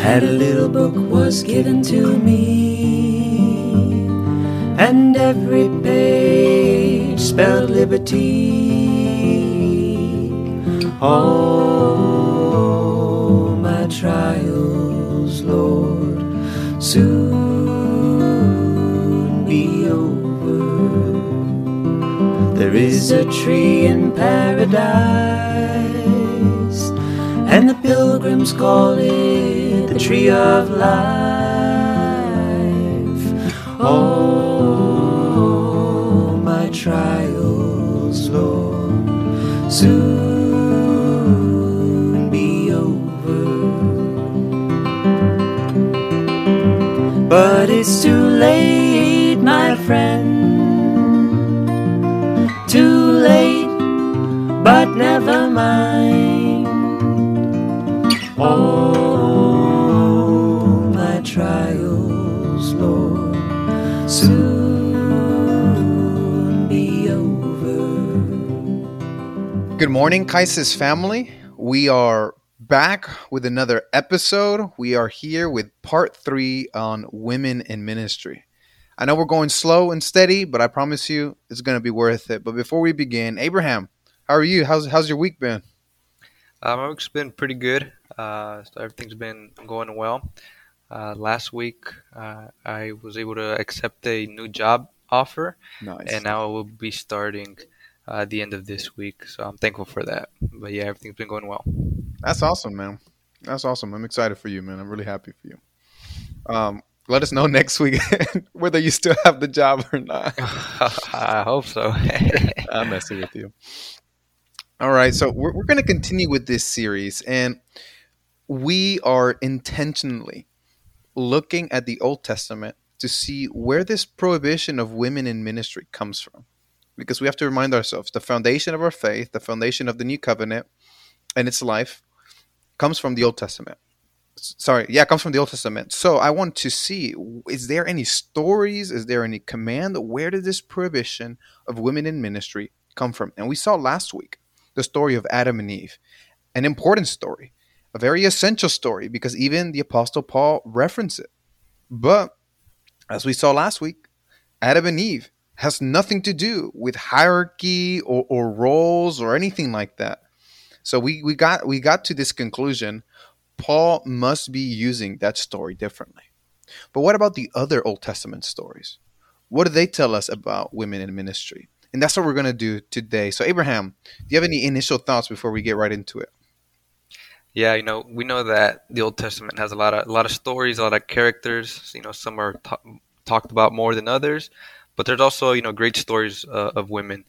had a little book was given to me, and every page spelled liberty. Oh, my trials, Lord, soon be over. There is a tree in paradise, and the pilgrims call it tree of life. Oh, my trials, Lord, soon be over. But it's too late, my friend. Too late, but never mind. Oh, Good morning, Kaisis family. We are back with another episode. We are here with part three on women in ministry. I know we're going slow and steady, but I promise you it's going to be worth it. But before we begin, Abraham, how are you? How's how's your week been? Uh, my week's been pretty good. Uh, so everything's been going well. Uh, last week, uh, I was able to accept a new job offer, Nice. and now I will be starting uh, at the end of this week. So I'm thankful for that. But yeah, everything's been going well. That's awesome, man. That's awesome. I'm excited for you, man. I'm really happy for you. Um, let us know next week whether you still have the job or not. I hope so. I'm messing with you. All right, so we're, we're going to continue with this series, and we are intentionally looking at the Old Testament to see where this prohibition of women in ministry comes from. Because we have to remind ourselves the foundation of our faith, the foundation of the new covenant and its life comes from the Old Testament. Sorry, yeah, it comes from the Old Testament. So I want to see is there any stories? Is there any command? Where did this prohibition of women in ministry come from? And we saw last week the story of Adam and Eve, an important story, a very essential story because even the Apostle Paul referenced it. But as we saw last week, Adam and Eve has nothing to do with hierarchy or, or roles or anything like that. So we, we got we got to this conclusion. Paul must be using that story differently. But what about the other Old Testament stories? What do they tell us about women in ministry? And that's what we're going to do today. So, Abraham, do you have any initial thoughts before we get right into it? Yeah, you know, we know that the Old Testament has a lot of a lot of stories, a lot of characters. You know, some are ta- talked about more than others, but there's also you know great stories uh, of women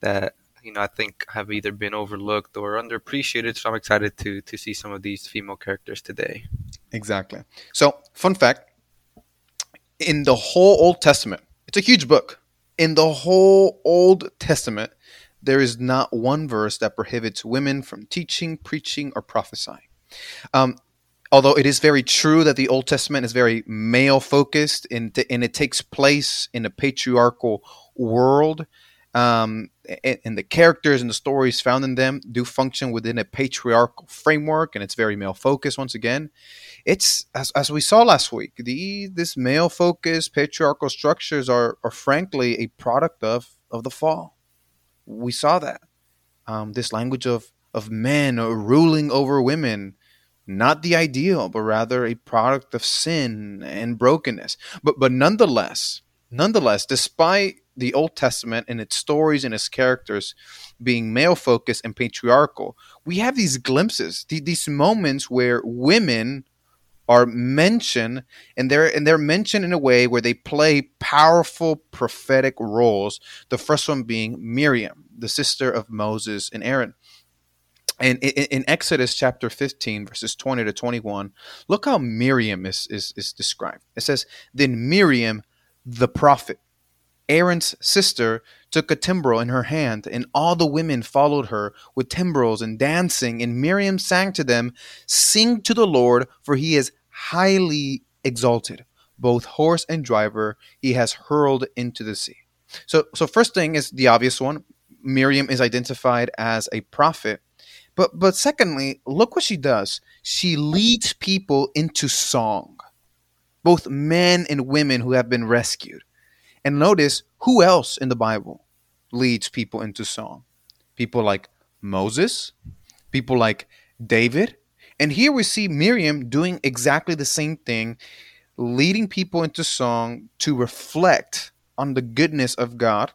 that you know I think have either been overlooked or underappreciated. So I'm excited to to see some of these female characters today. Exactly. So, fun fact in the whole Old Testament, it's a huge book. In the whole Old Testament, there is not one verse that prohibits women from teaching, preaching, or prophesying. Um, although it is very true that the Old Testament is very male focused and, and it takes place in a patriarchal world, um, and, and the characters and the stories found in them do function within a patriarchal framework, and it's very male focused once again. It's as, as we saw last week the this male focused patriarchal structures are are frankly a product of of the fall. We saw that. Um, this language of of men ruling over women not the ideal but rather a product of sin and brokenness. But but nonetheless nonetheless despite the old testament and its stories and its characters being male focused and patriarchal we have these glimpses th- these moments where women are mentioned and they're and they're mentioned in a way where they play powerful prophetic roles. The first one being miriam the sister of moses and aaron and in, exodus chapter 15 verses 20 to 21 look how miriam is, is is described it says then miriam the prophet aaron's sister took a timbrel in her hand and all the women followed her with timbrels and dancing and miriam sang to them Sing to the Lord, for he is highly exalted. Both horse and driver he has hurled into the sea. So, so first thing is the obvious one. Miriam is identified as a prophet, But but secondly, look what she does. She leads people into song. Both men and women who have been rescued. And notice who else in the Bible leads people into song? People like Moses, people like David. And here we see Miriam doing exactly the same thing, leading people into song to reflect on the goodness of God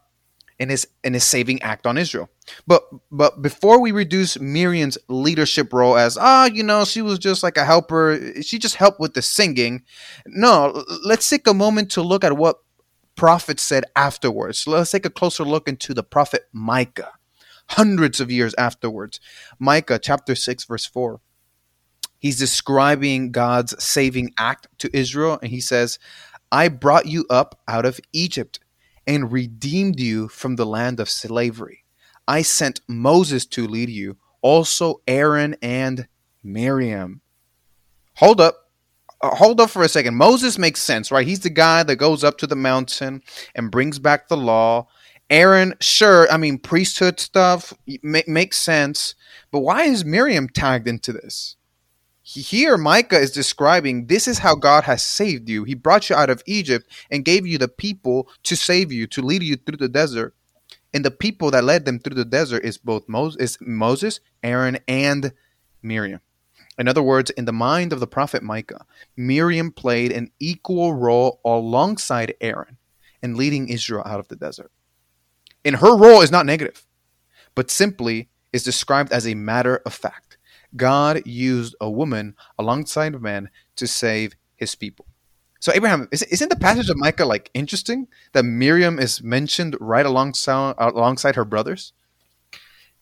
and his and his saving act on Israel. But but before we reduce Miriam's leadership role as ah, you know, she was just like a helper, she just helped with the singing. No, let's take a moment to look at what prophet said afterwards. Let's take a closer look into the prophet Micah. Hundreds of years afterwards. Micah chapter 6 verse 4. He's describing God's saving act to Israel and he says, "I brought you up out of Egypt and redeemed you from the land of slavery. I sent Moses to lead you, also Aaron and Miriam. Hold up. Uh, hold up for a second. Moses makes sense, right? He's the guy that goes up to the mountain and brings back the law. Aaron, sure, I mean, priesthood stuff makes sense. But why is Miriam tagged into this? Here, Micah is describing this is how God has saved you. He brought you out of Egypt and gave you the people to save you, to lead you through the desert. And the people that led them through the desert is both Moses, Moses, Aaron, and Miriam. In other words, in the mind of the prophet Micah, Miriam played an equal role alongside Aaron in leading Israel out of the desert. And her role is not negative, but simply is described as a matter of fact. God used a woman alongside a man to save his people. So Abraham, isn't the passage of Micah like interesting that Miriam is mentioned right alongside alongside her brothers?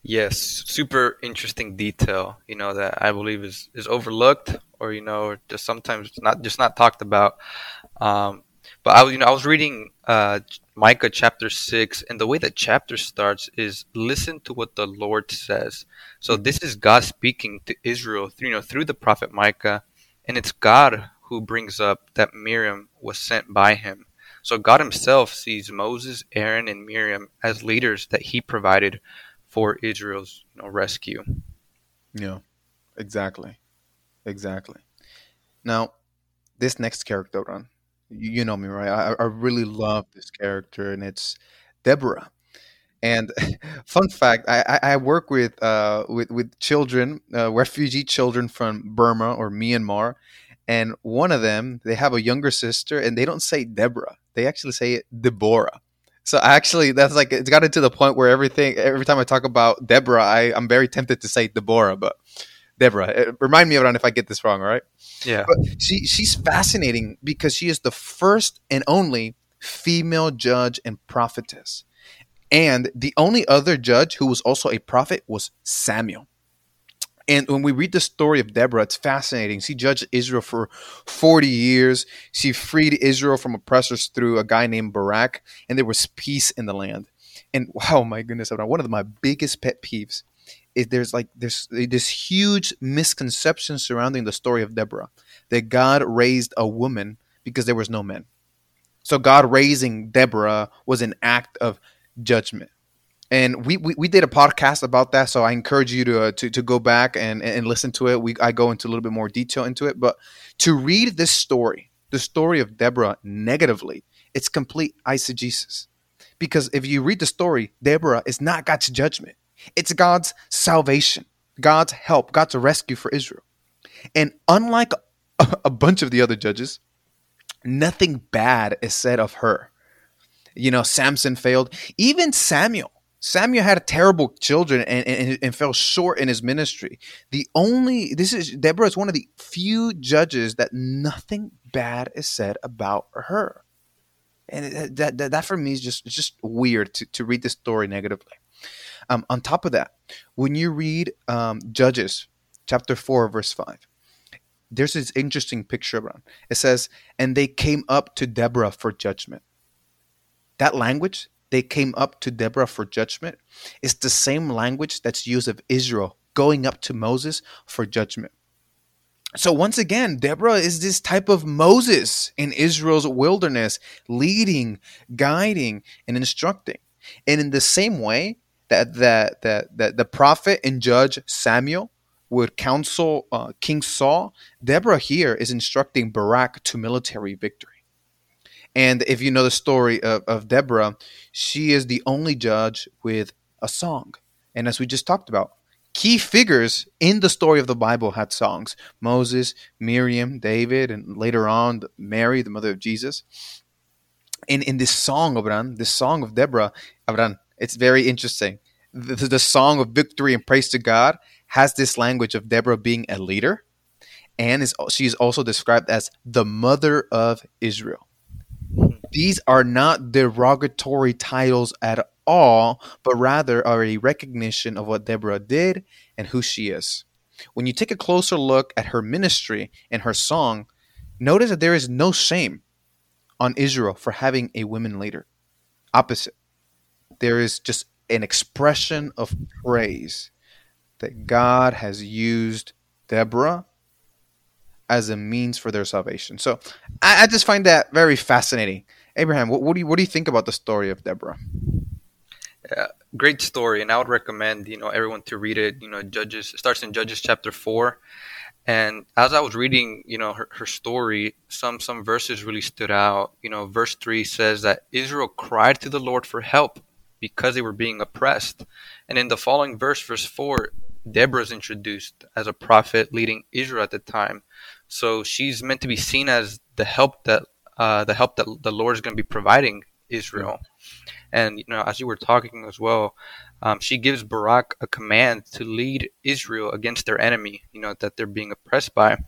Yes, super interesting detail. You know that I believe is is overlooked, or you know, just sometimes not just not talked about. Um, but I, you know, I was reading uh, Micah chapter 6, and the way that chapter starts is listen to what the Lord says. So mm-hmm. this is God speaking to Israel through, you know, through the prophet Micah, and it's God who brings up that Miriam was sent by him. So God himself sees Moses, Aaron, and Miriam as leaders that he provided for Israel's you know, rescue. Yeah, exactly. Exactly. Now, this next character, Ron, you know me, right? I, I really love this character, and it's Deborah. And fun fact, I, I work with uh, with with children, uh, refugee children from Burma or Myanmar, and one of them they have a younger sister, and they don't say Deborah, they actually say Deborah. So actually, that's like it's gotten to the point where everything every time I talk about Deborah, I I'm very tempted to say Deborah, but Deborah. Uh, remind me of it if I get this wrong, all right? Yeah. But she she's fascinating because she is the first and only female judge and prophetess. And the only other judge who was also a prophet was Samuel. And when we read the story of Deborah, it's fascinating. She judged Israel for 40 years. She freed Israel from oppressors through a guy named Barak, and there was peace in the land. And wow, my goodness, one of my biggest pet peeves there's like there's this huge misconception surrounding the story of Deborah that God raised a woman because there was no men. So God raising Deborah was an act of judgment. And we, we, we did a podcast about that, so I encourage you to uh, to, to go back and, and listen to it. We I go into a little bit more detail into it, but to read this story, the story of Deborah negatively, it's complete eisegesis. Because if you read the story, Deborah is not God's judgment. It's God's salvation, God's help, God's rescue for Israel. And unlike a, bunch of the other judges, nothing bad is said of her. You know, Samson failed. Even Samuel. Samuel had terrible children and, and, and, fell short in his ministry. The only this is Deborah is one of the few judges that nothing bad is said about her, and that that, that for me is just just weird to, to read this story negatively. Um, on top of that, when you read um, Judges chapter 4, verse 5, there's this interesting picture around. It says, And they came up to Deborah for judgment. That language, they came up to Deborah for judgment, is the same language that's used of Israel going up to Moses for judgment. So once again, Deborah is this type of Moses in Israel's wilderness, leading, guiding, and instructing. And in the same way, that that that, that the prophet and judge Samuel would counsel uh, King Saul, Deborah here is instructing Barak to military victory. And if you know the story of, of Deborah, she is the only judge with a song. And as we just talked about, key figures in the story of the Bible had songs Moses, Miriam, David, and later on Mary, the mother of Jesus. In, in this song, Abraham, this song of Deborah, Abraham, it's very interesting. The, the song of victory and praise to God has this language of Deborah being a leader, and is she is also described as the mother of Israel. These are not derogatory titles at all, but rather are a recognition of what Deborah did and who she is. When you take a closer look at her ministry and her song, notice that there is no shame on Israel for having a women leader. Opposite. There is just an expression of praise that God has used Deborah as a means for their salvation. So I, I just find that very fascinating. Abraham, what, what, do you what do you think about the story of Deborah? Yeah, great story, and I would recommend you know everyone to read it. You know, Judges starts in Judges chapter four, and as I was reading, you know, her, her story, some some verses really stood out. You know, verse three says that Israel cried to the Lord for help because they were being oppressed, and in the following verse, verse four, Deborah is introduced as a prophet leading Israel at the time. So she's meant to be seen as the help that uh, the help that the Lord is going to be providing Israel. And you know, as you were talking as well, um, she gives Barak a command to lead Israel against their enemy. You know that they're being oppressed by.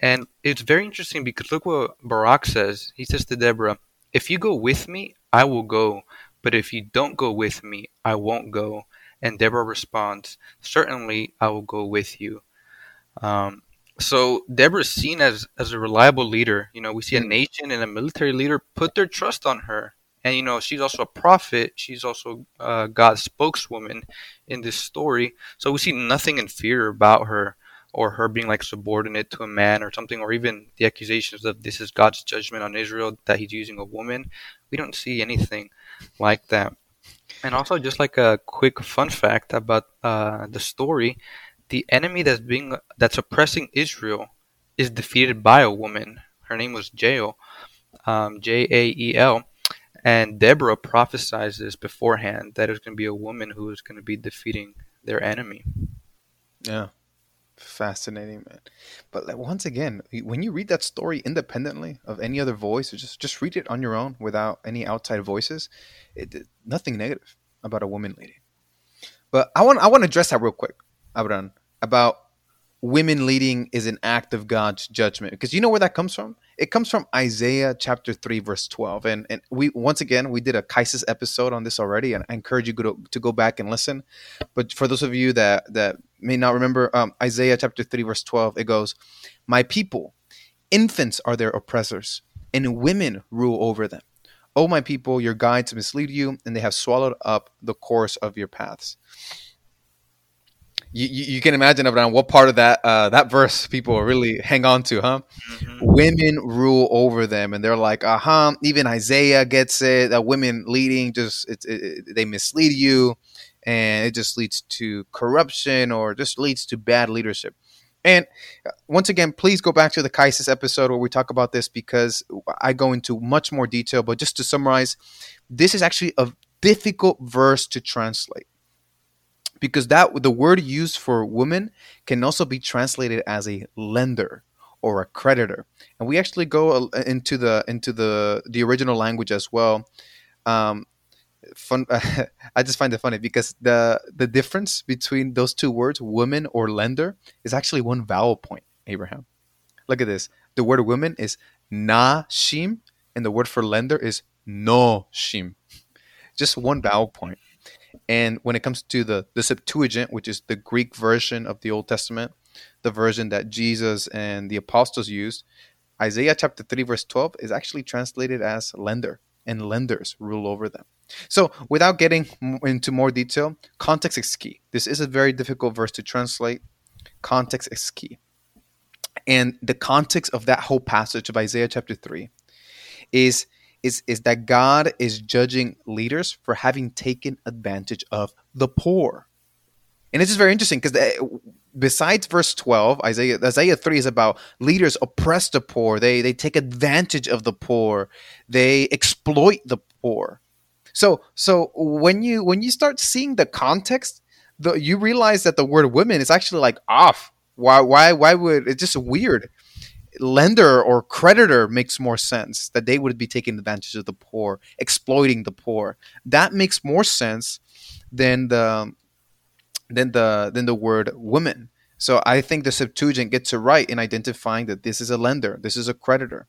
And it's very interesting because look what Barak says. He says to Deborah, "If you go with me, I will go, but if you don't go with me, I won't go." And Deborah responds, Certainly I will go with you. Um, so Deborah is seen as, as a reliable leader. You know, we see a mm. nation and a military leader put their trust on her. And, you know, she's also a prophet. She's also uh, God's spokeswoman in this story. So we see nothing in fear about her or her being like subordinate to a man or something, or even the accusations of this is God's judgment on Israel that he's using a woman. We don't see anything like that. And also, just like a quick fun fact about uh, the story, the enemy that's being that's oppressing Israel is defeated by a woman. Her name was Jael, um, J A E L, and Deborah prophesies this beforehand that it's going to be a woman who is going to be defeating their enemy. Yeah, fascinating, man. But like, once again, when you read that story independently of any other voice, or just just read it on your own without any outside voices, it, nothing negative about a woman leading. But I want I want to address that real quick, Abraham, about women leading is an act of God's judgment. Because you know where that comes from? It comes from Isaiah chapter 3, verse 12. And and we once again we did a crisis episode on this already, and I encourage you to, to go back and listen. But for those of you that that may not remember um, Isaiah chapter 3, verse 12, it goes, My people, infants are their oppressors, and women rule over them. O my people, your guides mislead you, and they have swallowed up the course of your paths. You, you, you can imagine around what part of that uh, that verse people really hang on to, huh? Mm-hmm. Women rule over them, and they're like, uh huh. Even Isaiah gets it. That women leading just it, it, they mislead you, and it just leads to corruption or just leads to bad leadership. And uh, once again, please go back to the Crisis episode where we talk about this because I go into much more detail. But just to summarize, this is actually a difficult verse to translate because that the word used for woman can also be translated as a lender or a creditor. And we actually go into the into the the original language as well. Um, fun. I just find it funny because the the difference between those two words, woman or lender, is actually one vowel point. Abraham, look at this. The word woman is na shim, and the word for lender is no shim. Just one vowel point. And when it comes to the the Septuagint, which is the Greek version of the Old Testament, the version that Jesus and the apostles used, Isaiah chapter 3 verse 12 is actually translated as lender and lenders rule over them. So, without getting into more detail, context is key. This is a very difficult verse to translate. Context is key. And the context of that whole passage of Isaiah chapter 3 is is is that God is judging leaders for having taken advantage of the poor. And this is very interesting because eh, besides verse 12 isaiah isaiah 3 is about leaders oppress the poor. They they take advantage of the poor. They exploit the poor. So so when you when you start seeing the context the, you realize that the word women is actually like off. Why why why would it's just weird. Lender or creditor makes more sense that they would be taking advantage of the poor exploiting the poor. That makes more sense than the than the than the word woman. So I think the Septuagint gets it right in identifying that this is a lender, this is a creditor.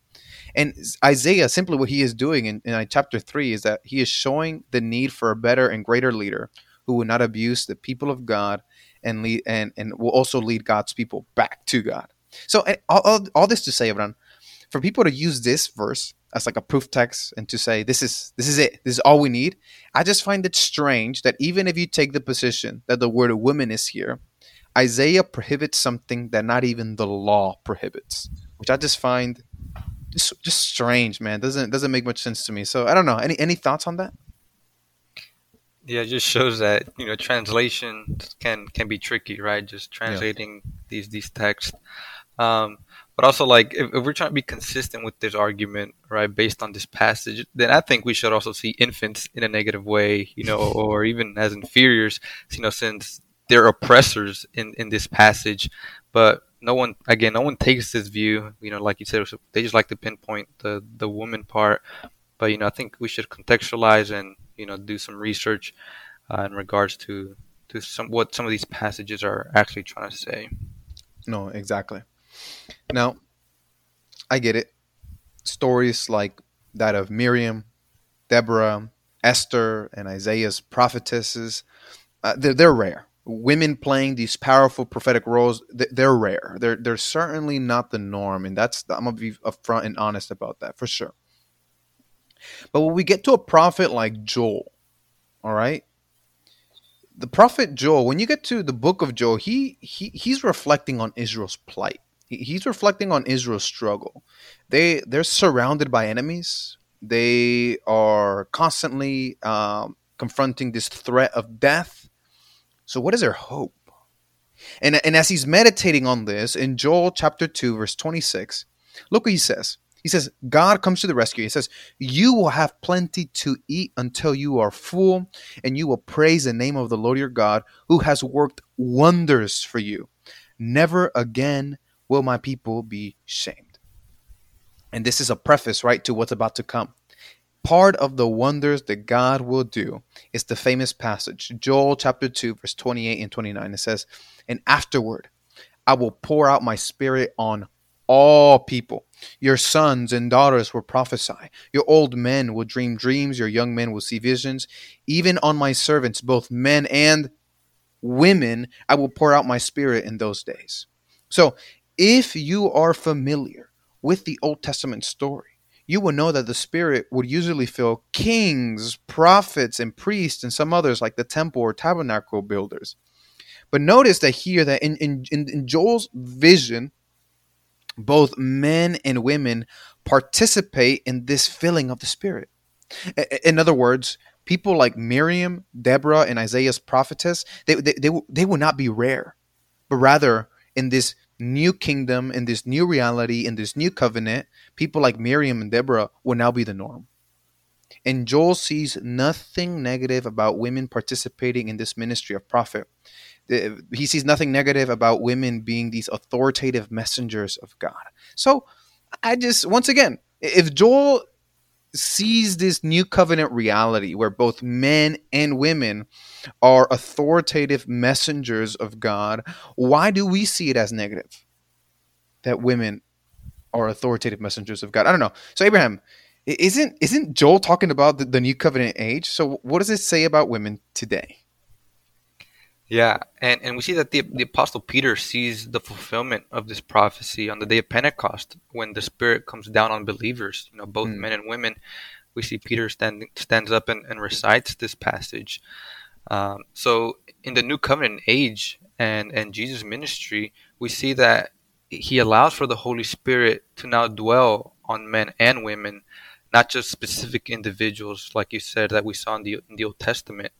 And Isaiah, simply what he is doing in, in uh, chapter 3 is that he is showing the need for a better and greater leader who will not abuse the people of God and lead and, and will also lead God's people back to God. So all, all, all this to say, Abraham, for people to use this verse as like a proof text and to say this is this is it. This is all we need. I just find it strange that even if you take the position that the word woman is here isaiah prohibits something that not even the law prohibits which i just find just, just strange man. Doesn't doesn't make much sense to me. So i don't know. Any any thoughts on that? Yeah it just shows that you know translation can can be tricky right? Just translating yeah. these these texts. Um but also, like, if, if, we're trying to be consistent with this argument, right, based on this passage, then I think we should also see infants in a negative way, you know, or even as inferiors, you know, since they're oppressors in, in this passage. But no one, again, no one takes this view, you know, like you said, they just like to pinpoint the, the woman part. But, you know, I think we should contextualize and, you know, do some research uh, in regards to, to some, what some of these passages are actually trying to say. No, exactly. Now, I get it. Stories like that of Miriam, Deborah, Esther, and Isaiah's prophetesses, uh, they're, they're rare. Women playing these powerful prophetic roles, they're rare. They're, they're certainly not the norm. And that's, I'm going to be upfront and honest about that for sure. But when we get to a prophet like Joel, all right, the prophet Joel, when you get to the book of Joel, he, he he's reflecting on Israel's plight he's reflecting on Israel's struggle. They they're surrounded by enemies. They are constantly um, confronting this threat of death. So, what is their hope? And and as he's meditating on this in Joel chapter two, verse twenty six, look what he says. He says, God comes to the rescue. He says, You will have plenty to eat until you are full, and you will praise the name of the Lord your God, who has worked wonders for you. Never again will my people be shamed. And this is a preface, right, to what's about to come. Part of the wonders that God will do is the famous passage, Joel chapter 2, verse 28 and 29. It says, And afterward, I will pour out my spirit on all people. Your sons and daughters will prophesy. Your old men will dream dreams. Your young men will see visions. Even on my servants, both men and women, I will pour out my spirit in those days. So if you are familiar with the Old Testament story, you will know that the Spirit would usually fill kings, prophets, and priests, and some others like the temple or tabernacle builders. But notice that here, that in, in, in Joel's vision, both men and women participate in this filling of the Spirit. In other words, people like Miriam, Deborah, and Isaiah's prophetess, they, they, they, they will not be rare, but rather in this new kingdom, in this new reality, in this new covenant, people like Miriam and Deborah will now be the norm. And Joel sees nothing negative about women participating in this ministry of prophet. He sees nothing negative about women being these authoritative messengers of God. So I just, once again, if Joel sees this new covenant reality where both men and women are authoritative messengers of God, why do we see it as negative that women are authoritative messengers of God? I don't know. So Abraham, isn't isn't Joel talking about the, the new covenant age? So what does it say about women today? Yeah, and, and we see that the, the Apostle Peter sees the fulfillment of this prophecy on the day of Pentecost when the Spirit comes down on believers, you know, both mm. men and women. We see Peter stand, stands up and, and recites this passage. Um, so in the New Covenant age and, and Jesus' ministry, we see that he allows for the Holy Spirit to now dwell on men and women, not just specific individuals, like you said, that we saw in the, in the Old Testament.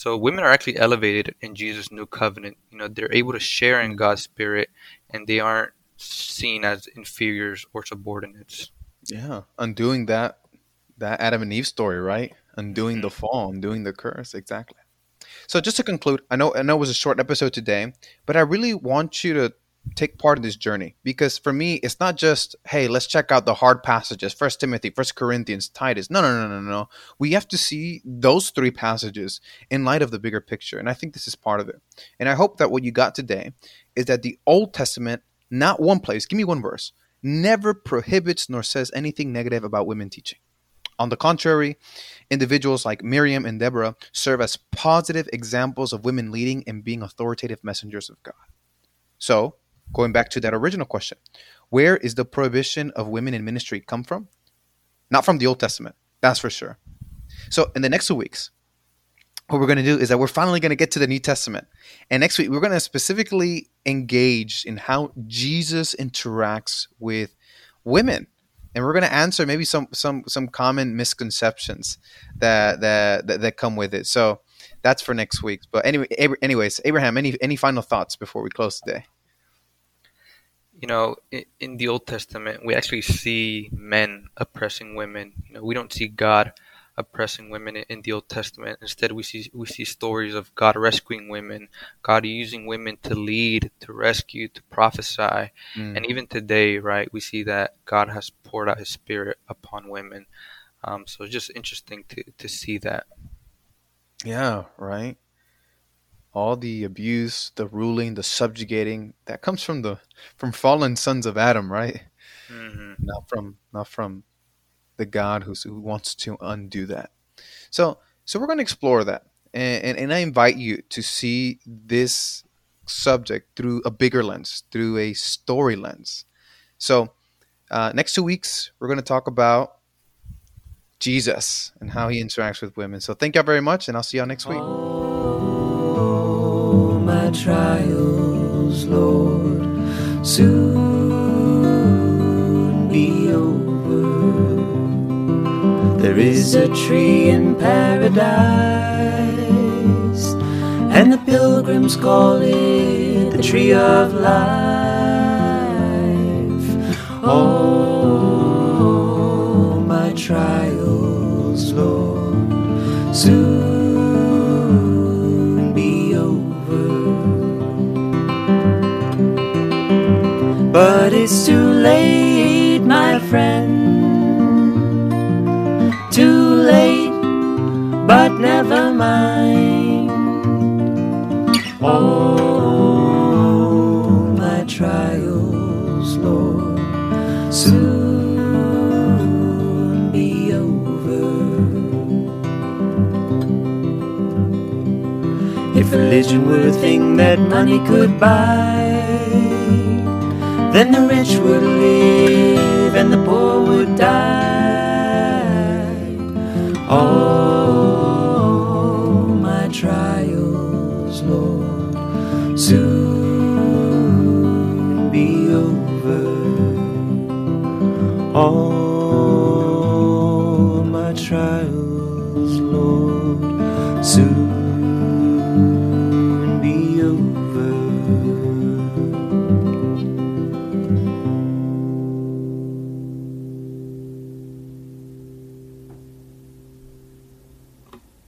So women are actually elevated in Jesus' new covenant. You know, they're able to share in God's spirit, and they aren't seen as inferiors or subordinates. Yeah, undoing that that Adam and Eve story, right? Undoing the Mhm. fall, undoing the curse, exactly. So just to conclude, I know I know it was a short episode today, but I really want you to take part in this journey. Because for me it's not just hey let's check out the hard passages first timothy first corinthians titus. No no no no no we have to see those three passages in light of the bigger picture. And i think this is part of it. And i hope that what you got today is that the old testament not one place give me one verse never prohibits nor says anything negative about women teaching. On the contrary, individuals like Miriam and Deborah serve as positive examples of women leading and being authoritative messengers of God. So, going back to that original question, where is the prohibition of women in ministry come from? Not from the Old Testament, that's for sure. So, in the next two weeks, what we're going to do is that we're finally going to get to the New Testament. And next week, we're going to specifically engage in how Jesus interacts with women and we're going to answer maybe some some some common misconceptions that that that, that come with it. So that's for next week. But anyway, anyways, Abraham, any any final thoughts before we close today? You know, in, the Old Testament, we actually see men oppressing women. You know, we don't see God oppressing women in, in the Old Testament. Instead, we see we see stories of God rescuing women, God using women to lead, to rescue, to prophesy. Mm. And even today, right, we see that God has poured out His Spirit upon women. Um, so it's just interesting to, to see that. Yeah, right. All the abuse, the ruling, the subjugating that comes from the from fallen sons of Adam, right? hmm Not from not from the God who's, who wants to undo that. So so we're going to explore that, and, and and I invite you to see this subject through a bigger lens, through a story lens. So uh, next two weeks we're going to talk about Jesus and how he interacts with women. So thank y'all very much, and I'll see y'all next week. Oh, trials, Lord, soon be over. There is a tree in paradise, and the pilgrims call it the tree of life. It's too late, my friend. Too late, but never mind. Oh, my trials, Lord, soon be over. If religion were a thing that money could buy, then the rich would live and the poor would die. Oh,